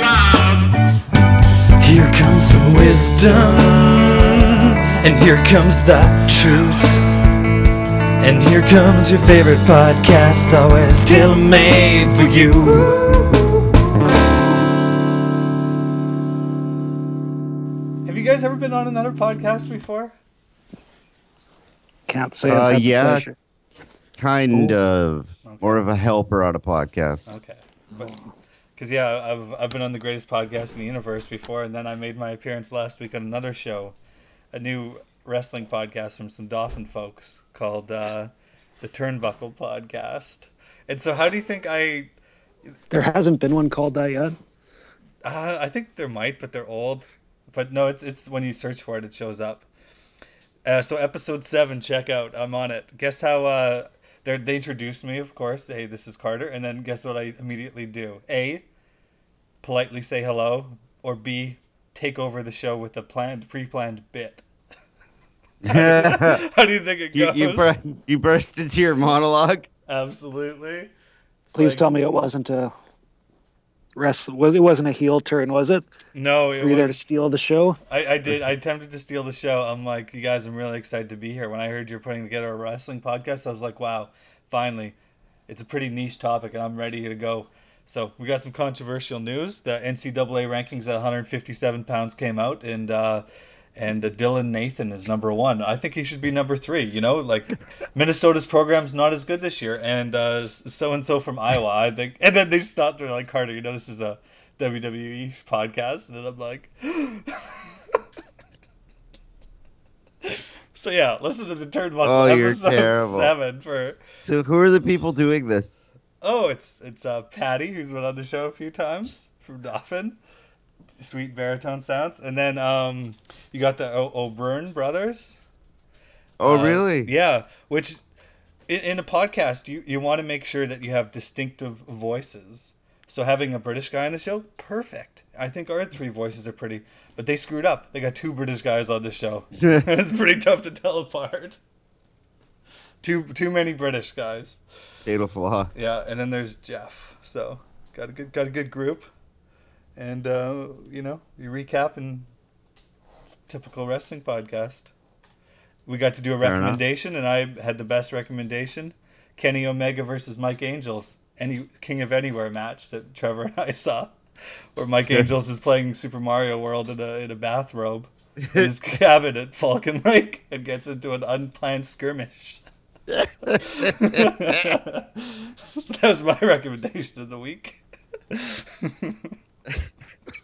Loud. Here comes some wisdom, and here comes the truth. And here comes your favorite podcast, always tailor made for you. Been on another podcast before? Can't say Uh, I've yeah. pleasure. kind Oh. of Okay. more of a helper on a podcast. Okay, but because yeah, I've I've been on the greatest podcast in the universe before, and then I made my appearance last week on another show, a new wrestling podcast from some Dauphin folks called uh, the Turnbuckle Podcast. And so, how do you think I? There hasn't been one called that yet. Uh, I think there might, but they're old. But no, it's it's when you search for it, it shows up. Uh, so episode seven, check out. I'm on it. Guess how? Uh, they they introduced me, of course. Hey, this is Carter, and then guess what I immediately do? A, politely say hello, or B, take over the show with a planned, pre-planned bit. you, How do you think it goes? you, bur- you burst into your monologue. Absolutely. It's Please like- tell me it wasn't a rest. Was it wasn't a heel turn? Was it? No, it Were you there to steal the show? I, I did. I attempted to steal the show. I'm like, you guys, I'm really excited to be here. When I heard you're putting together a wrestling podcast, I was like, wow, finally. It's a pretty niche topic, and I'm ready to go. So we got some controversial news. The NCAA rankings at 157 pounds came out, and uh, and uh, Dylan Nathan is number one. I think he should be number three. You know, like Minnesota's program's not as good this year, and uh, so and so from Iowa. I think, and then they stopped. They're like, Carter, you know, this is a WWE podcast, and then I'm like. So yeah, listen to the Turnbuckle Oh, you're episode terrible. seven for. So who are the people doing this? Oh, it's it's uh, Patty who's been on the show a few times from Dauphin, sweet baritone sounds, and then um you got the o- O'Byrne brothers. Oh, Uh, really? Yeah, which in, in a podcast you you want to make sure that you have distinctive voices. So having a British guy on the show, perfect. I think our three voices are pretty, but they screwed up. They got two British guys on the show. it's pretty tough to tell apart. Too too many British guys. Fatal flaw. Yeah, and then there's Jeff. So got a good got a good group, and uh, you know you recap and it's a typical wrestling podcast. We got to do a recommendation, and I had the best recommendation: Kenny Omega versus Mike Angels, any King of Anywhere match that Trevor and I saw, where Mike Angels is playing Super Mario World in a in a bathrobe in his cabin at Falcon Lake and gets into an unplanned skirmish. so that was my recommendation of the week.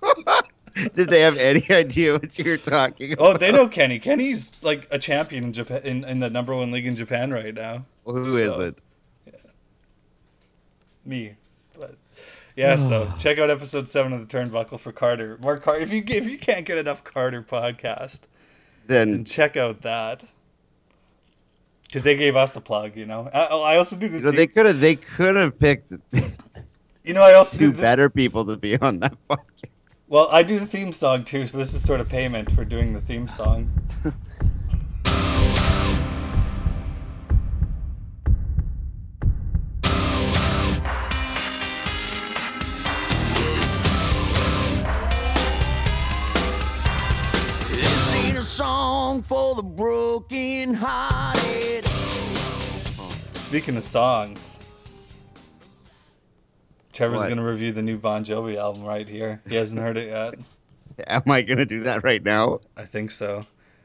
Did they have any idea what you were talking about? oh, they know Kenny. Kenny's like a champion in Japan, in, in the number one league in Japan right now. Who is So- it? Me, but yeah. So check out episode seven of the Turnbuckle for Carter. Mark Carter. If you if you can't get enough Carter podcast, then Then check out that. Because they gave us a plug, you know. I, oh, I also do the. you know, they could have they could have picked you know, I also do two the, better people to be on that podcast. Well, I do the theme song too, so this is sort of payment for doing the theme song. This ain't a song for the broken hearted. Speaking of songs, Trevor's What? gonna review the new Bon Jovi album right here. He hasn't heard it yet. Am I gonna do that right now? I think so.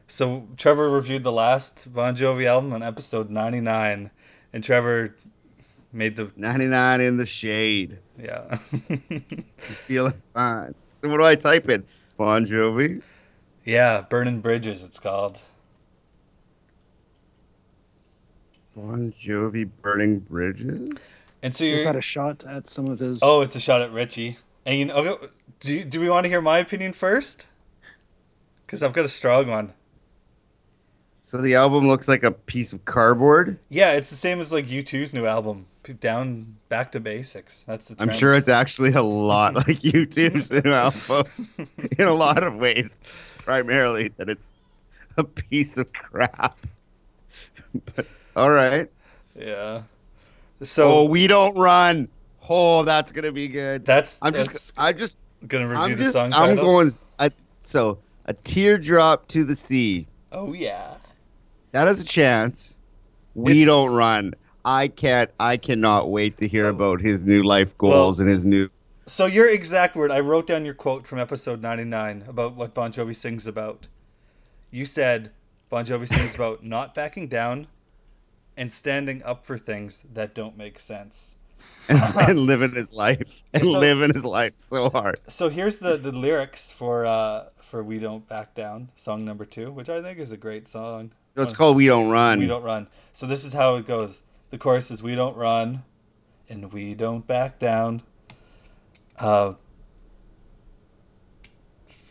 So Trevor reviewed the last Bon Jovi album on episode 99, and Trevor made the 99 in the shade. yeah. Feeling fine. So what do I type in? Bon Jovi? yeah, Burning Bridges it's called. Bon Jovi burning bridges? And so Is you're that a shot at some of his? Oh, it's a shot at Richie. And you know, okay, do do we want to hear my opinion first? Because I've got a strong one. So the album looks like a piece of cardboard. Yeah, it's the same as like U2's new album, down back to basics. That's the. I'm sure it's actually a lot like YouTube's new album in a lot of ways. Primarily that it's a piece of crap. But, all right. Yeah. So So we don't run. Oh, that's gonna be good. that's I'm that's just. I just. gonna review I'm the just. song I'm going. I, so a teardrop to the sea. Oh yeah. That has a chance. We It's- don't run. I can't. I cannot wait to hear oh. about his new life goals and his new. So your exact word, I wrote down your quote from episode 99 about what Bon Jovi sings about. You said Bon Jovi sings about not backing down and standing up for things that don't make sense. and, and living his life and So- living his life so hard. So here's the, the lyrics for uh for We Don't Back Down, song number 2, which I think is a great song. So it's called "We Don't Run." We don't run. So this is how it goes. The chorus is we don't run and we don't back down. Uh,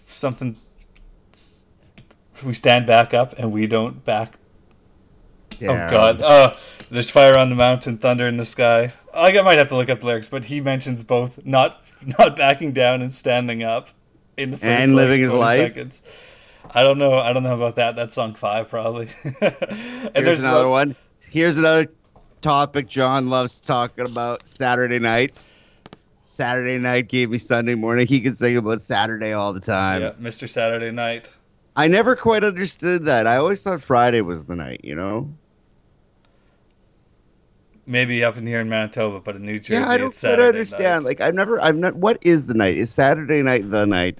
something we stand back up and we don't back Yeah. Oh god. Uh there's fire on the mountain, thunder in the sky. I might have to look up the lyrics, but he mentions both not not backing down and standing up in the first And like, living his life? seconds. I don't know. I don't know about that. That's song five probably. and Here's another one. one. Here's another topic John loves talking about: Saturday nights. Saturday night gave me Sunday morning. He can sing about Saturday all the time. Yeah, Mr. Saturday Night. I never quite understood that. I always thought Friday was the night. You know? Maybe up in here in Manitoba, but in New Jersey, yeah, I don't it's Saturday understand. Night. Like I've never, I've not. What is the night? Is Saturday night the night?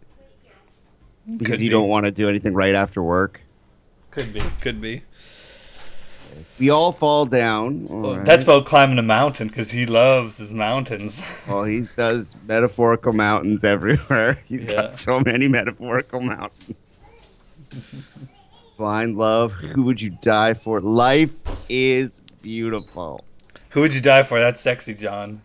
Because Could you be. don't want to do anything right after work. Could be. Could be. We all fall down. All Well, right. That's about climbing a mountain because he loves his mountains. Well, he does metaphorical mountains everywhere. He's Yeah. got so many metaphorical mountains. Blind love, who would you die for? Life is beautiful. Who would you die for? That's sexy, John.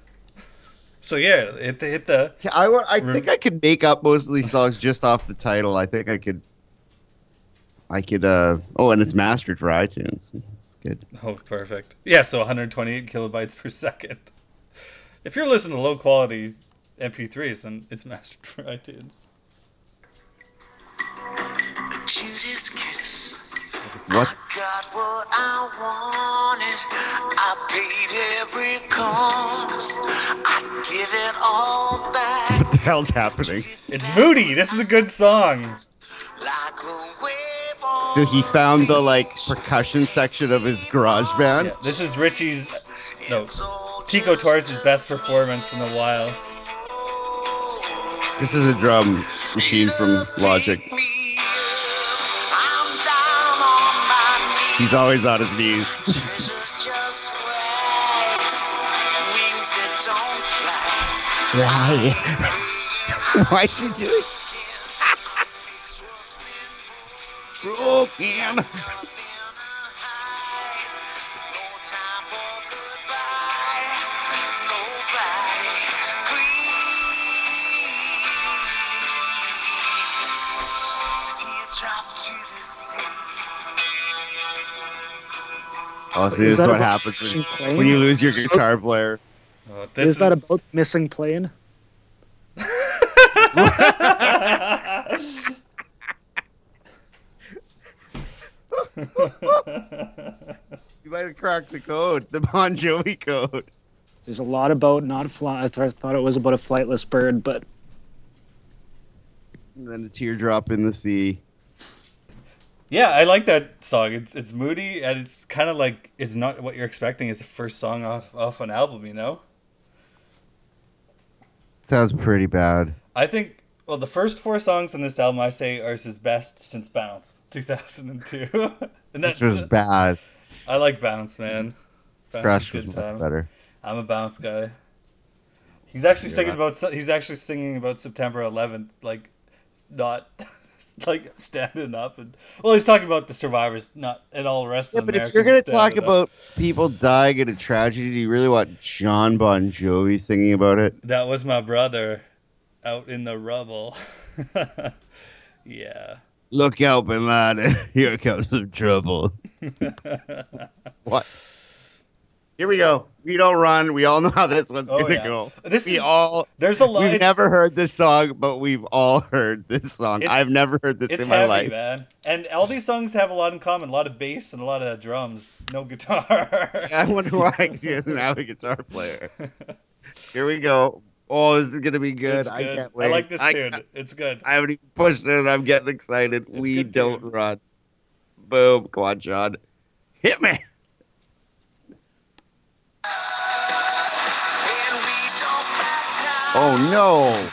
So yeah, hit the hit the. Yeah, I, wa- I think I could make up most of these songs just off the title. I think I could. I could. uh Oh, and it's mastered for iTunes. Good. Oh, perfect. Yeah, so 128 kilobytes per second. If you're listening to low quality MP3s, then it's mastered for iTunes. Judas kiss. What? Got what I wanted. I paid every cost. I'd give it all back. What the hell's happening? It's Moody. This is a good song. Like a wave on So he found the like percussion section of his garage band. Yeah, this is Richie's, no, It's all Tico just Torres' best performance in a while. This is a drum machine from Logic. me. I'm down on my knees. He's always on his knees. fly. Why is he doing? Broken. Oh, see, Is this is what happens when, when you lose your guitar player. Oh, this Is that about missing plane? You might have cracked the code, the Bon Jovi code. There's a lot about not fly. I th- thought it was about a flightless bird, but And then a teardrop in the sea. Yeah, I like that song. It's it's moody and it's kind of like it's not what you're expecting as the first song off off an album. You know, Sounds pretty bad. I think well the first four songs on this album I say are his best since Bounce 2002, and that's was bad. I like Bounce man. Bounce Crush is was much time. better. I'm a Bounce guy. He's actually You're singing not. about he's actually singing about September 11th, like not like standing up and well he's talking about the survivors, not and all the rest Yeah, but if you're gonna talk up. about people dying in a tragedy, do you really want John Bon Jovi singing about it? That was my brother out in the rubble. yeah. Look out, Bin Laden. Here comes some trouble. What? Here we go. We don't run. We all know how this one's Oh, gonna yeah. go. This we is all there's a lot. we've it's- never heard this song, but we've all heard this song. I've never heard this in my heavy, life. man. And all these songs have a lot in common. A lot of bass and a lot of drums. No guitar. I wonder why he doesn't have a guitar player. Here we go. Oh, this is gonna be good. It's I can't wait. I like this I, tune. It's good. I haven't even pushed it. and I'm getting excited. It's we good don't tune. run. Boom. Come on, John. Hit me. Oh, With a no.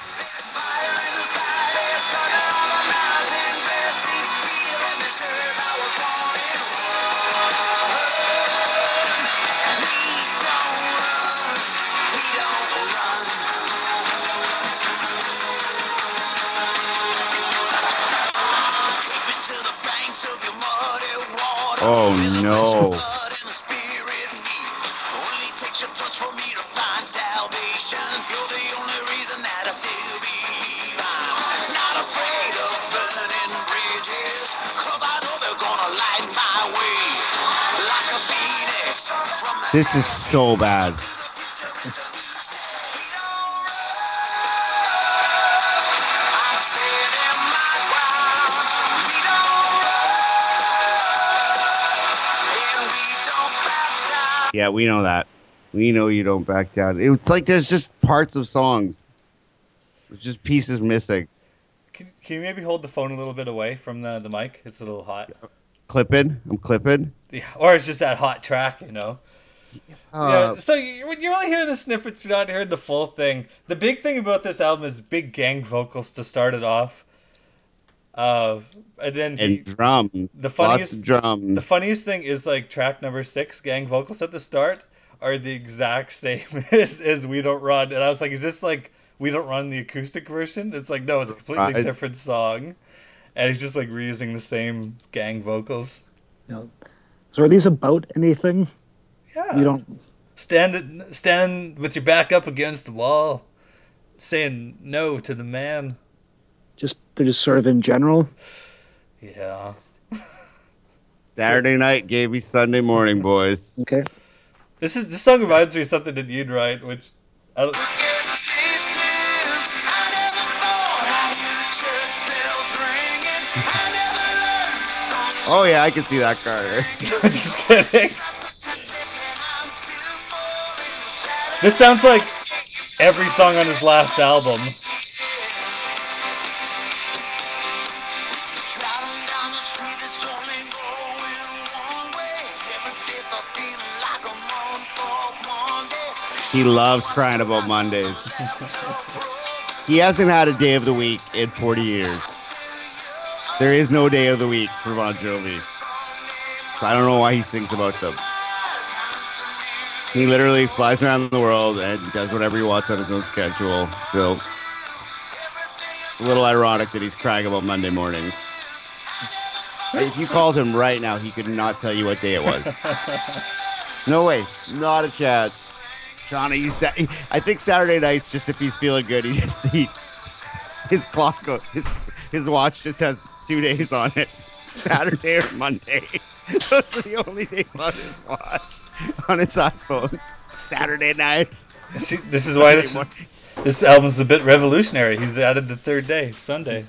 Oh, This is so bad. I'm standing my ground. We don't run. And we don't back down. Yeah, we know that. We know you don't back down. It's like there's just parts of songs. There's just pieces missing. Can, can you maybe hold the phone a little bit away from the, the mic? It's a little hot. Clipping. I'm clipping. Yeah, or it's just that hot track, you know. Uh, yeah. So you, when you only hear the snippets, you're not hearing the full thing. The big thing about this album is big gang vocals to start it off. Uh, and then he, and drum. the Lots funniest of drums. The funniest thing is like track number six, gang vocals at the start are the exact same as, as We Don't Run. And I was like, is this like We Don't Run the acoustic version? It's like, no, it's a completely Right. different song. And he's just like reusing the same gang vocals. You so are these about anything? Yeah. You don't. stand stand with your back up against the wall, saying no to the man. Just they're just sort of in general. Yeah. Saturday night gave me Sunday morning, boys. Okay. This is this song reminds me of something that you'd write, which I don't, Oh yeah, I can see that Carter. I'm just kidding. This sounds like every song on his last album. He loves crying about Mondays. He hasn't had a day of the week in 40 years. There is no day of the week for Bon Jovi. So I don't know why he thinks about them. He literally flies around the world and does whatever he wants on his own schedule. So a little ironic that he's crying about Monday mornings. If you called him right now, he could not tell you what day it was. No way, not a chance. Johnny, I think Saturday nights, just if he's feeling good, he just he, his clock, go- his, his watch just has two days on it, Saturday or Monday. Those are the only days on his watch, on his iPhone. Saturday night. See, this is why this this album's a bit revolutionary. He's added the third day, Sunday.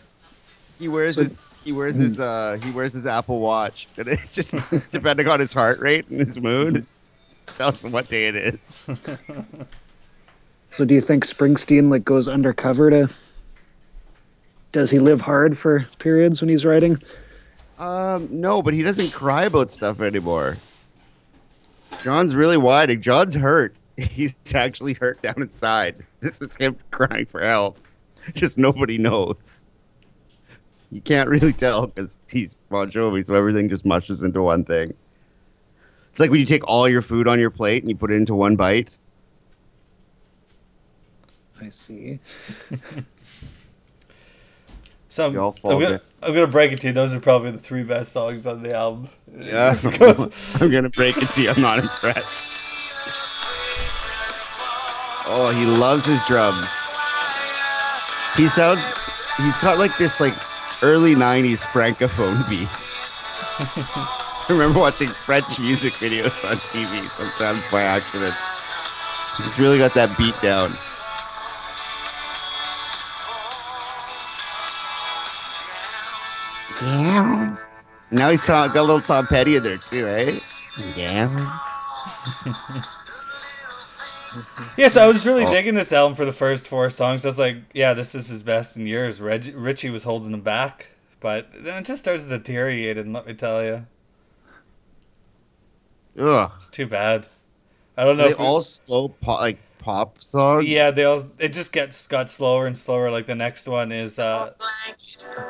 He wears So- his he wears his uh he wears his Apple Watch, and it's just depending on his heart rate and his mood, tells him what day it is. So do you think Springsteen like goes undercover to? Does he live hard for periods when he's writing? Um, no, but he doesn't cry about stuff anymore. John's really whining. John's hurt. He's actually hurt down inside. This is him crying for help. Just nobody knows. You can't really tell because he's Bon Jovi, so everything just mushes into one thing. It's like when you take all your food on your plate and you put it into one bite. I see. So I'm, You all I'm gonna. I'm gonna break it to you. Those are probably the three best songs on the album. Yeah, I'm gonna break it to you. I'm not impressed. Oh, he loves his drums. He sounds. He's got like this like early '90s francophone beat. I remember watching French music videos on TV sometimes by accident. He's really got that beat down. Yeah. Now he's got a little Tom Petty in there too, eh? Yeah. Yes, I was really Oh. digging this album for the first four songs. I was like, yeah, this is his best in years. Reg- Richie was holding him back, but then it just starts to deteriorate, and let me tell you, Ugh. it's too bad. I don't know. They if we- all slow pop, like pop songs. yeah, they all. It just gets got slower and slower. Like the next one is uh,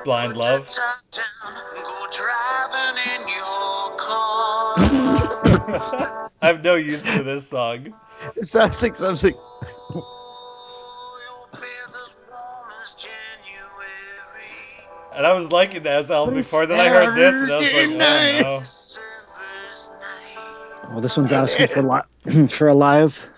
Blind Love. Go driving in your car. I have no use for this song. It sounds like something. Oh, your bed's as warm as January. And I was liking that album before. Then I heard this, and I was like, oh, no. December's night. Oh, this one's asking for li- for a live.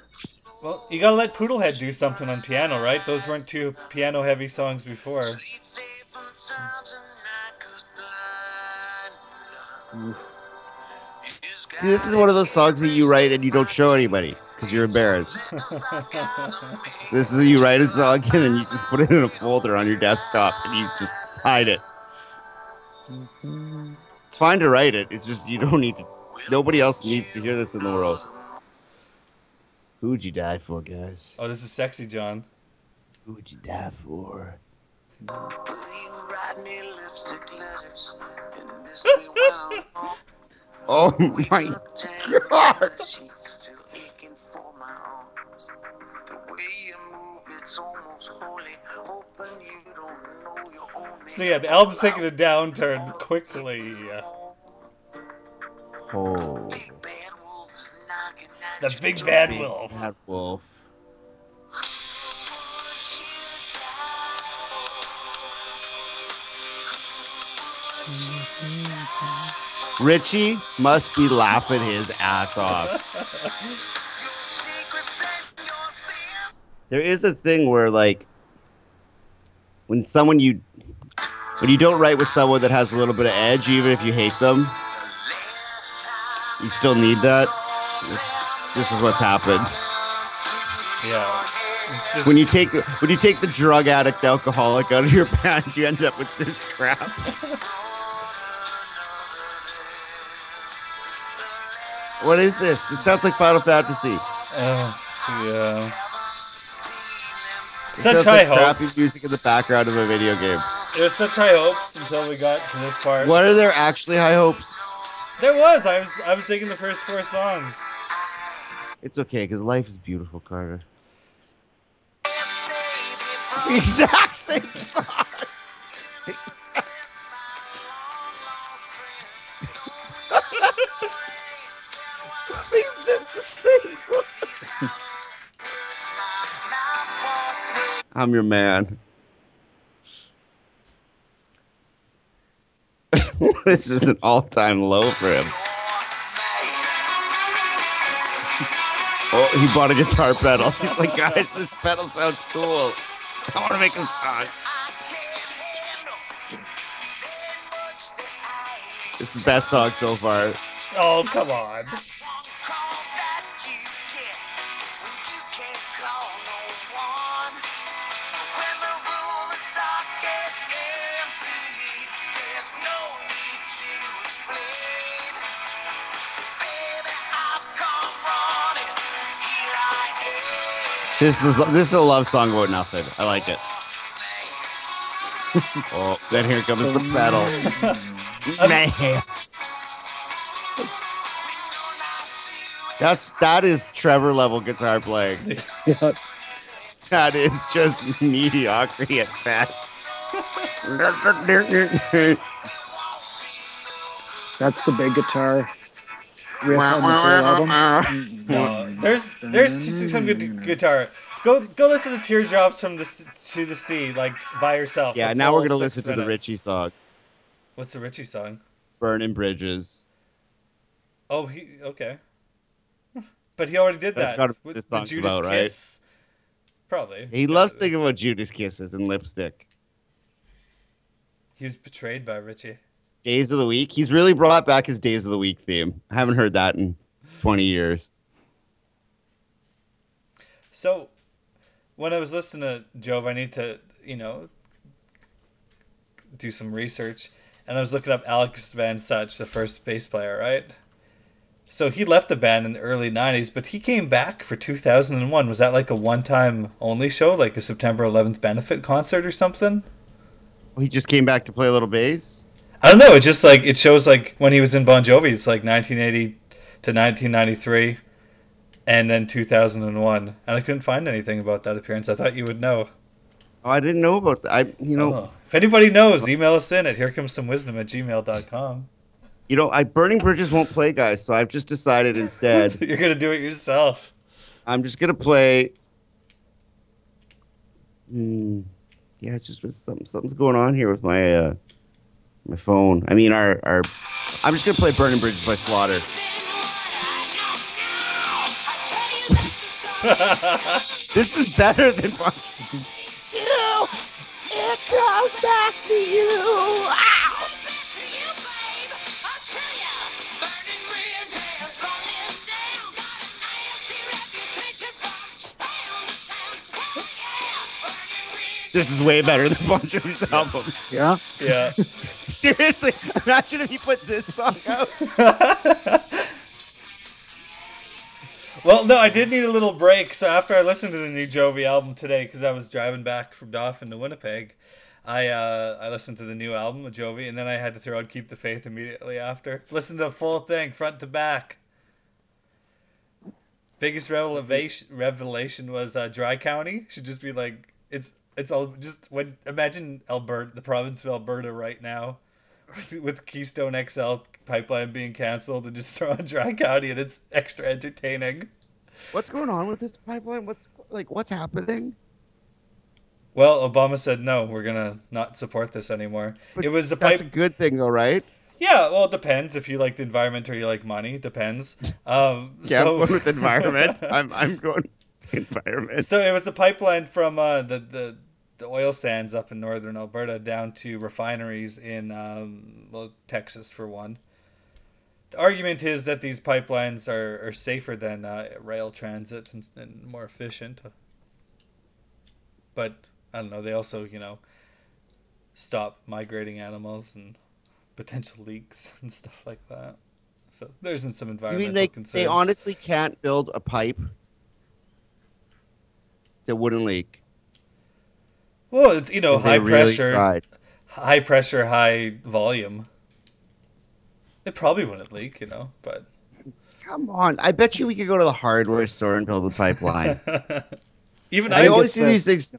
Well, you gotta let Poodlehead do something on piano, right? Those weren't two piano-heavy songs before. Sleep safe and sound tonight, 'cause blind love is See, this is one of those songs that you write and you don't show anybody because you're embarrassed. This is you write a song and then you just put it in a folder on your desktop and you just hide it. It's fine to write it. It's just you don't need to. Nobody else needs to hear this in the world. Who would you die for, guys? Oh, this is Sexy John. Who would you die for? Will you write me lipstick letters and miss me when I'm home? Oh my Look tangled in God. the still aching for my arms. The way you move, it's almost holy. Hoping you don't know you own me. So yeah, the album's taking a downturn quickly. Uh, Oh, Big bad wolves knocking at The big door. bad wolf. that wolf. Richie must be laughing his ass off. There is a thing where like when someone you when you don't write with someone that has a little bit of edge, even if you hate them, you still need that. This, this is what's happened. Yeah. Just- When you take when you take the drug addict alcoholic out of your band, you end up with this crap. What is this? This sounds like Final Fantasy. uh, yeah. It Such high like hopes. crappy music in the background of a video game. There's such high hopes until we got to this part. What are there actually high hopes? There was. I was. I was digging the first four songs. It's okay, because life is beautiful, Carter. The exact same song. They did the same song. I'm your man. this is an all-time low for him. Oh, he bought a guitar pedal. He's like, guys, this pedal sounds cool. I want to make a song. It's the best song so far. Oh come on. This is this is a love song about nothing. I like it. oh, then here comes the pedal. Man. That's that is Trevor level guitar playing. Yeah. That is just mediocrity at best. That's the big guitar riff on the whole album. There's there's some good guitar. Go go listen to Teardrops from the to the Sea like by yourself. yeah, now we're gonna listen to the. Richie song, What's the Richie song? "Burning Bridges." Oh, he okay. But he already did That's that. with the Judas about, right? Kiss. Probably. He loves singing about Judas kisses and lipstick. He was betrayed by Richie. Days of the Week. He's really brought back his Days of the Week theme. I haven't heard that in 20 years. So, when I was listening to Jove, I need to, you know, do some research, and I was looking up Alec John Such, the first bass player, right? So he left the band in the early '90s, but he came back for 2001. Was that like a one-time only show, like a September 11th benefit concert or something? He just came back to play a little bass. I don't know. It just like it shows like when he was in Bon Jovi, it's like 1980 to 1993, and then 2001. And I couldn't find anything about that appearance. I thought you would know. Oh, I didn't know about that. I, you know, Oh. If anybody knows, email us in at here comes some wisdom at gmail.com. you know, I Burning Bridges won't play, guys. So I've just decided instead, You're gonna do it yourself. I'm just gonna play. Hmm. Yeah, it's just something, something's going on here with my uh, my phone. I mean, our our. I'm just gonna play Burning Bridges by Slaughter. This is better than. This is way better than Bon Jovi's album. Yeah. Yeah. Seriously, imagine if you put this song out. well, no, I did need a little break. So after I listened to the new Jovi album today, because I was driving back from Dauphin to Winnipeg, I uh, I listened to the new album of Jovi, and then I had to throw out "Keep the Faith" immediately after. Listen to the full thing, front to back. Biggest revelation revelation was uh, Dry County should just be like it's it's all just when imagine Alberta, the province of Alberta right now, with Keystone XL pipeline being canceled, and just throw on Dry County, and it's extra entertaining. What's going on with this pipeline? What's like what's happening? Well, Obama said no, we're gonna not support this anymore. But it was a That's pipe. a good thing, though, right? Yeah, well, it depends if you like the environment or you like money. Depends. Um, Yeah, so I'm going with environment. I'm I'm going environment. So it was a pipeline from uh, the, the the oil sands up in northern Alberta down to refineries in um, well Texas for one. The argument is that these pipelines are, are safer than uh, rail transit and, and more efficient. But I don't know. They also you know stop migrating animals and potential leaks and stuff like that. So there's some You environmental mean they concerns. they honestly can't build a pipe that wouldn't leak? Well, it's you know they high really pressure. tried? high pressure, high volume. It probably wouldn't leak, you know, but Come on, I bet you we could go to the hardware store and build a pipeline. even I I, always see the- these things.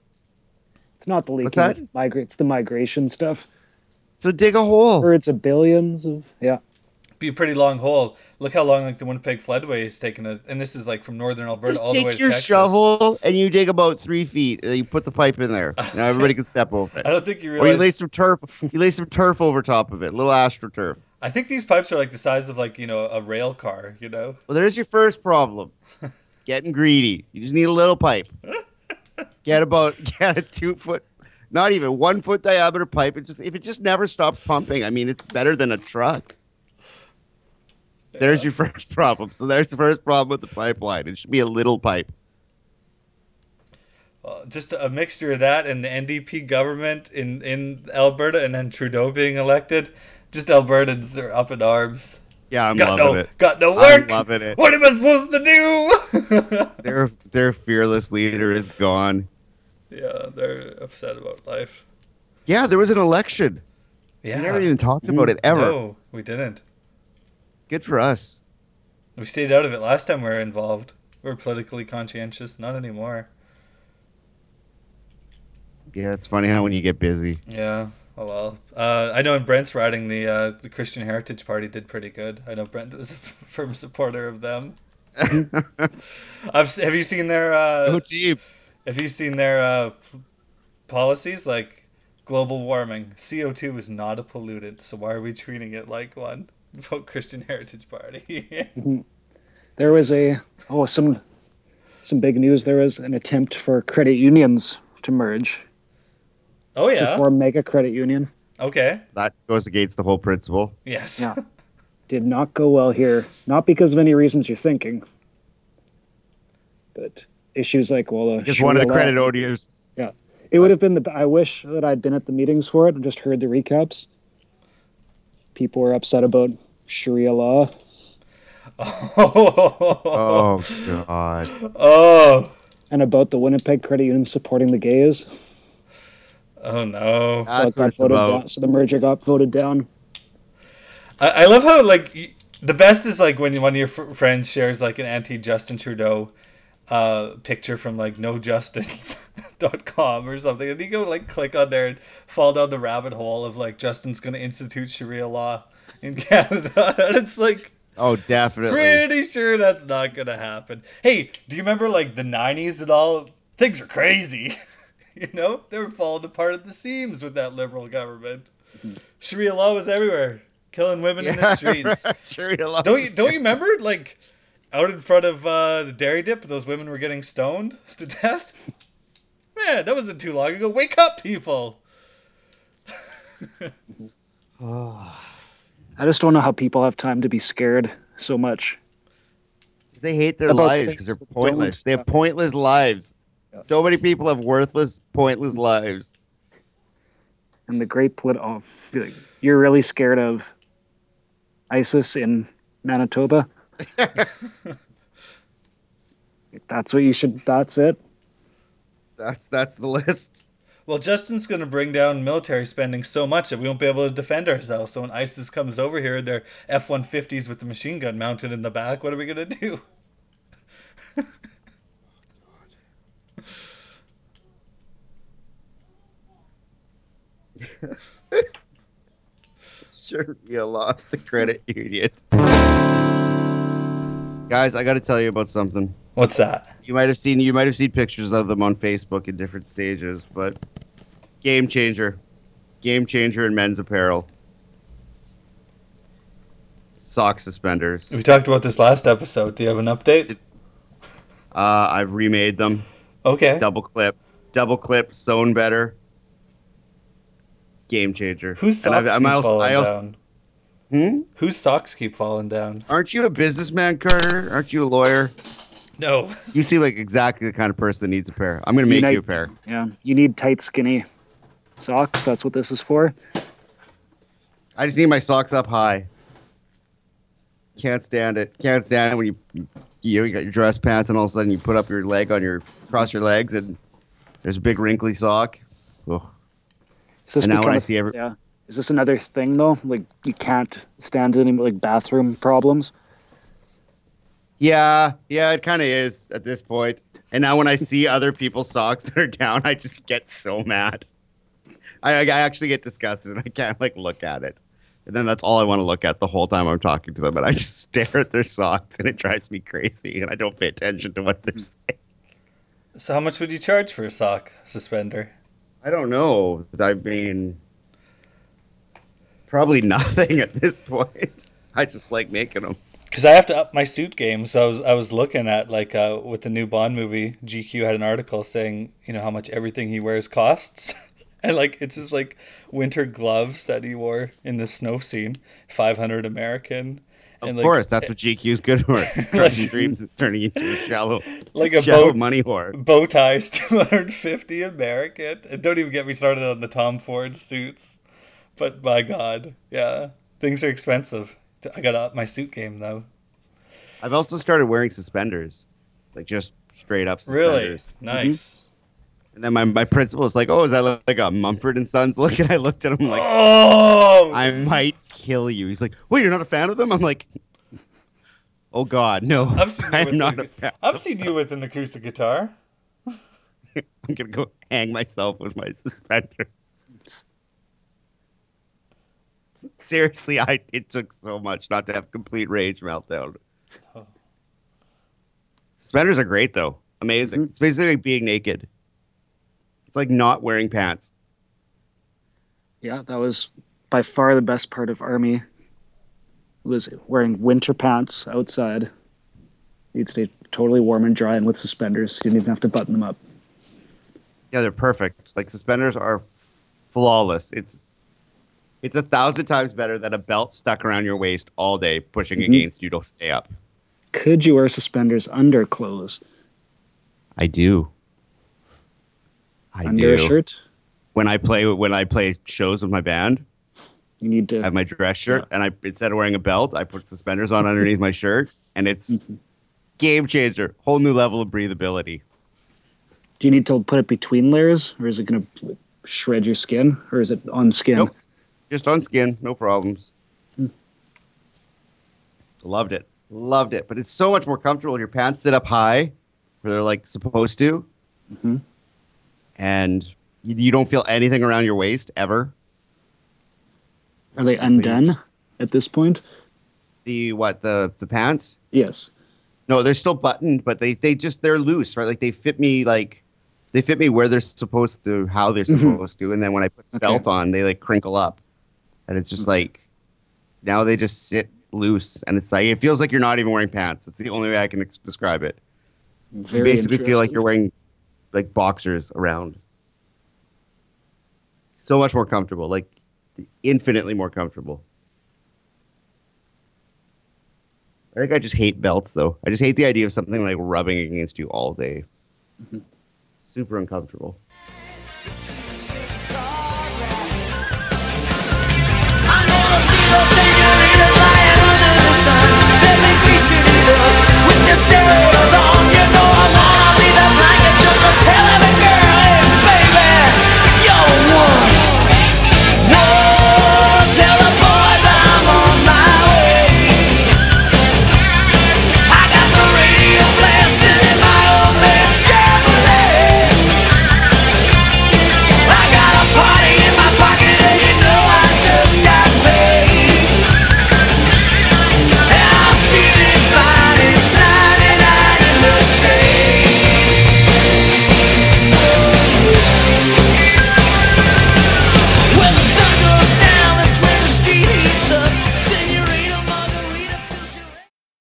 It's not the leaking. What's that? It's, migra- it's the migration stuff. So dig a hole. Or it's a billions of yeah. Be a pretty long hole. Look how long like the Winnipeg floodway is taking it, and this is like from northern Alberta Just all the way to Texas. take your shovel and you dig about three feet. And you put the pipe in there. Now everybody can step over it. I don't think you Or you lay some turf. You lay some turf over top of it, little astroturf. I think these pipes are like the size of like you know a rail car. You know. Well, there's your first problem. Getting greedy. You just need a little pipe. Get about get a two foot, not even one foot diameter pipe. It just if it just never stops pumping, I mean, it's better than a truck. There's your first problem. So there's the first problem with the pipeline. It should be a little pipe. Well, just a mixture of that and the NDP government in in Alberta, and then Trudeau being elected. Just Albertans are up in arms. Yeah, I'm got loving no, it. got no work. I'm loving it. What am I supposed to do? Their their fearless leader is gone. yeah, they're upset about life. Yeah, there was an election. Yeah. We never even talked about it ever. No, we didn't. Good for us. We stayed out of it last time we were involved. We were politically conscientious. Not anymore. Yeah, it's funny how when you get busy. Yeah. Oh well. Uh, I know in Brent's riding, the uh, the Christian Heritage Party did pretty good. I know Brent is a firm supporter of them. I've, have you seen their uh, team. Have you seen their uh, p- policies like global warming? CO two is not a pollutant, so why are we treating it like one? Vote Christian Heritage Party. Mm-hmm. There was a oh some some big news. There was an attempt for credit unions to merge oh to yeah. form mega credit union. Okay. That goes against the whole principle. Yes. Yeah. Did not go well here. Not because of any reasons you're thinking, but issues like well, uh, the Because one of the credit law- odious. It would have been the. I wish that I'd been at the meetings for it and just heard the recaps. People were upset about Sharia law. Oh. Oh God. Oh. and about the Winnipeg Credit Union supporting the gays. Oh no. That's so, it what voted about. down, so the merger got voted down. I, I love how like the best is like when one of your fr- friends shares like an anti Justin Trudeau uh, picture from like nojustice.com or something, and you go like click on there and fall down the rabbit hole of like Justin's gonna institute Sharia law in Canada, and it's like Oh, definitely. pretty sure that's not gonna happen. Hey, do you remember like the '90s and all? Things are crazy. you know, they were falling apart at the seams with that liberal government. Sharia law was everywhere, killing women in the streets. Sharia law. Don't you don't you remember like out in front of uh, the dairy dip, those women were getting stoned to death? Man, that wasn't too long ago. Wake up, people! I just don't know how people have time to be scared so much. They hate their About lives because they're pointless. They have pointless lives. Yeah. So many people have worthless, pointless lives. And the great political, oh, you're really scared of ISIS in Manitoba. that's what you should. That's it. That's that's the list. Well, Justin's going to bring down military spending so much that we won't be able to defend ourselves. So when ISIS comes over here, their F-150s with the machine gun mounted in the back, what are we going to do? Sharia law, the credit union. Guys, I got to tell you about something. What's that? You might have seen you might have seen pictures of them on Facebook in different stages, but game changer, game changer in men's apparel. Sock suspenders. We talked about this last episode. Do you have an update? Uh, I've remade them. Okay. Double clip, double clip, sewn better. Game changer. Who's socks I'm also- I also- down? Hmm? Whose socks keep falling down? Aren't you a businessman, Carter? Aren't you a lawyer? No. You seem like exactly the kind of person that needs a pair. I'm gonna make Unite- you a pair. Yeah, you need tight, skinny socks. That's what this is for. I just need my socks up high. Can't stand it. Can't stand it when you you, know, you got your dress pants and all of a sudden you put up your leg on your cross your legs and there's a big wrinkly sock. Ugh. Is this And now when become see every yeah, is this another thing though? Like you can't stand any like bathroom problems. Yeah, yeah, it kind of is at this point. And now when I see other people's socks that are down, I just get so mad. I, I actually get disgusted and I can't like look at it. And then that's all I want to look at the whole time I'm talking to them. And I just stare at their socks and it drives me crazy. And I don't pay attention to what they're saying. So how much would you charge for a sock suspender? I don't know. I mean, probably nothing at this point. I just like making them. Because I have to up my suit game. So I was I was looking at like uh, with the new Bond movie, GQ had an article saying you know how much everything he wears costs, and like it's his like winter gloves that he wore in the snow scene, five hundred American. Of and, like, course, that's what GQ's good for. Crushing dreams and turning into a shallow, like a shallow bow money whore. bow ties 250 American. And don't even get me started on the Tom Ford suits. But by God, yeah, things are expensive. I gotta up my suit game though. I've also started wearing suspenders, like just straight up Suspenders. Really suspenders. Mm-hmm. nice. And then my, my principal is like, "Oh, is that like a Mumford and Sons look?" And I looked at him like, oh, "I might kill you." He's like, "Wait, you're not a fan of them?" I'm like, "Oh God, no, I've seen I'm not a fan. I've seen you with an acoustic guitar. I'm gonna go hang myself with my suspenders." Seriously, I it took so much not to have complete rage meltdown. Oh. Suspenders are great though, amazing. Mhm. It's basically like being naked. It's like not wearing pants. Yeah, that was by far the best part of army. Was wearing winter pants outside. You'd stay totally warm and dry and with suspenders. You didn't even have to button them up. Yeah, they're perfect. Like suspenders are flawless. It's It's a thousand times better than a belt stuck around your waist all day, pushing Mhm. against you to stay up. Could you wear suspenders under clothes? I do. I under do. a shirt? When I play when I play shows with my band, You need to. I have my dress shirt, and I instead of wearing a belt, I put suspenders on underneath my shirt, and it's Mhm. game changer. Whole new level of breathability. Do you need to put it between layers, or is it going to shred your skin, or is it on skin? Nope. Just on skin, no problems. Loved it. Loved it. But it's so much more comfortable. Your pants sit up high, where they're like supposed to, Mhm. and you, you don't feel anything around your waist ever. Are they undone at this point? The what the the pants? Yes. No, they're still buttoned, but they they just they're loose, right? Like they fit me like they fit me where they're supposed to, how they're Mhm. supposed to, and then when I put the Okay. belt on, they like crinkle up, and it's just like now they just sit loose, and it's like it feels like you're not even wearing pants. It's the only way I can ex- describe it. Very you basically feel like you're wearing like boxers around. So much more comfortable, like infinitely more comfortable. I think I just hate belts though. I just hate the idea of something like rubbing against you all day. Mhm. Super uncomfortable. If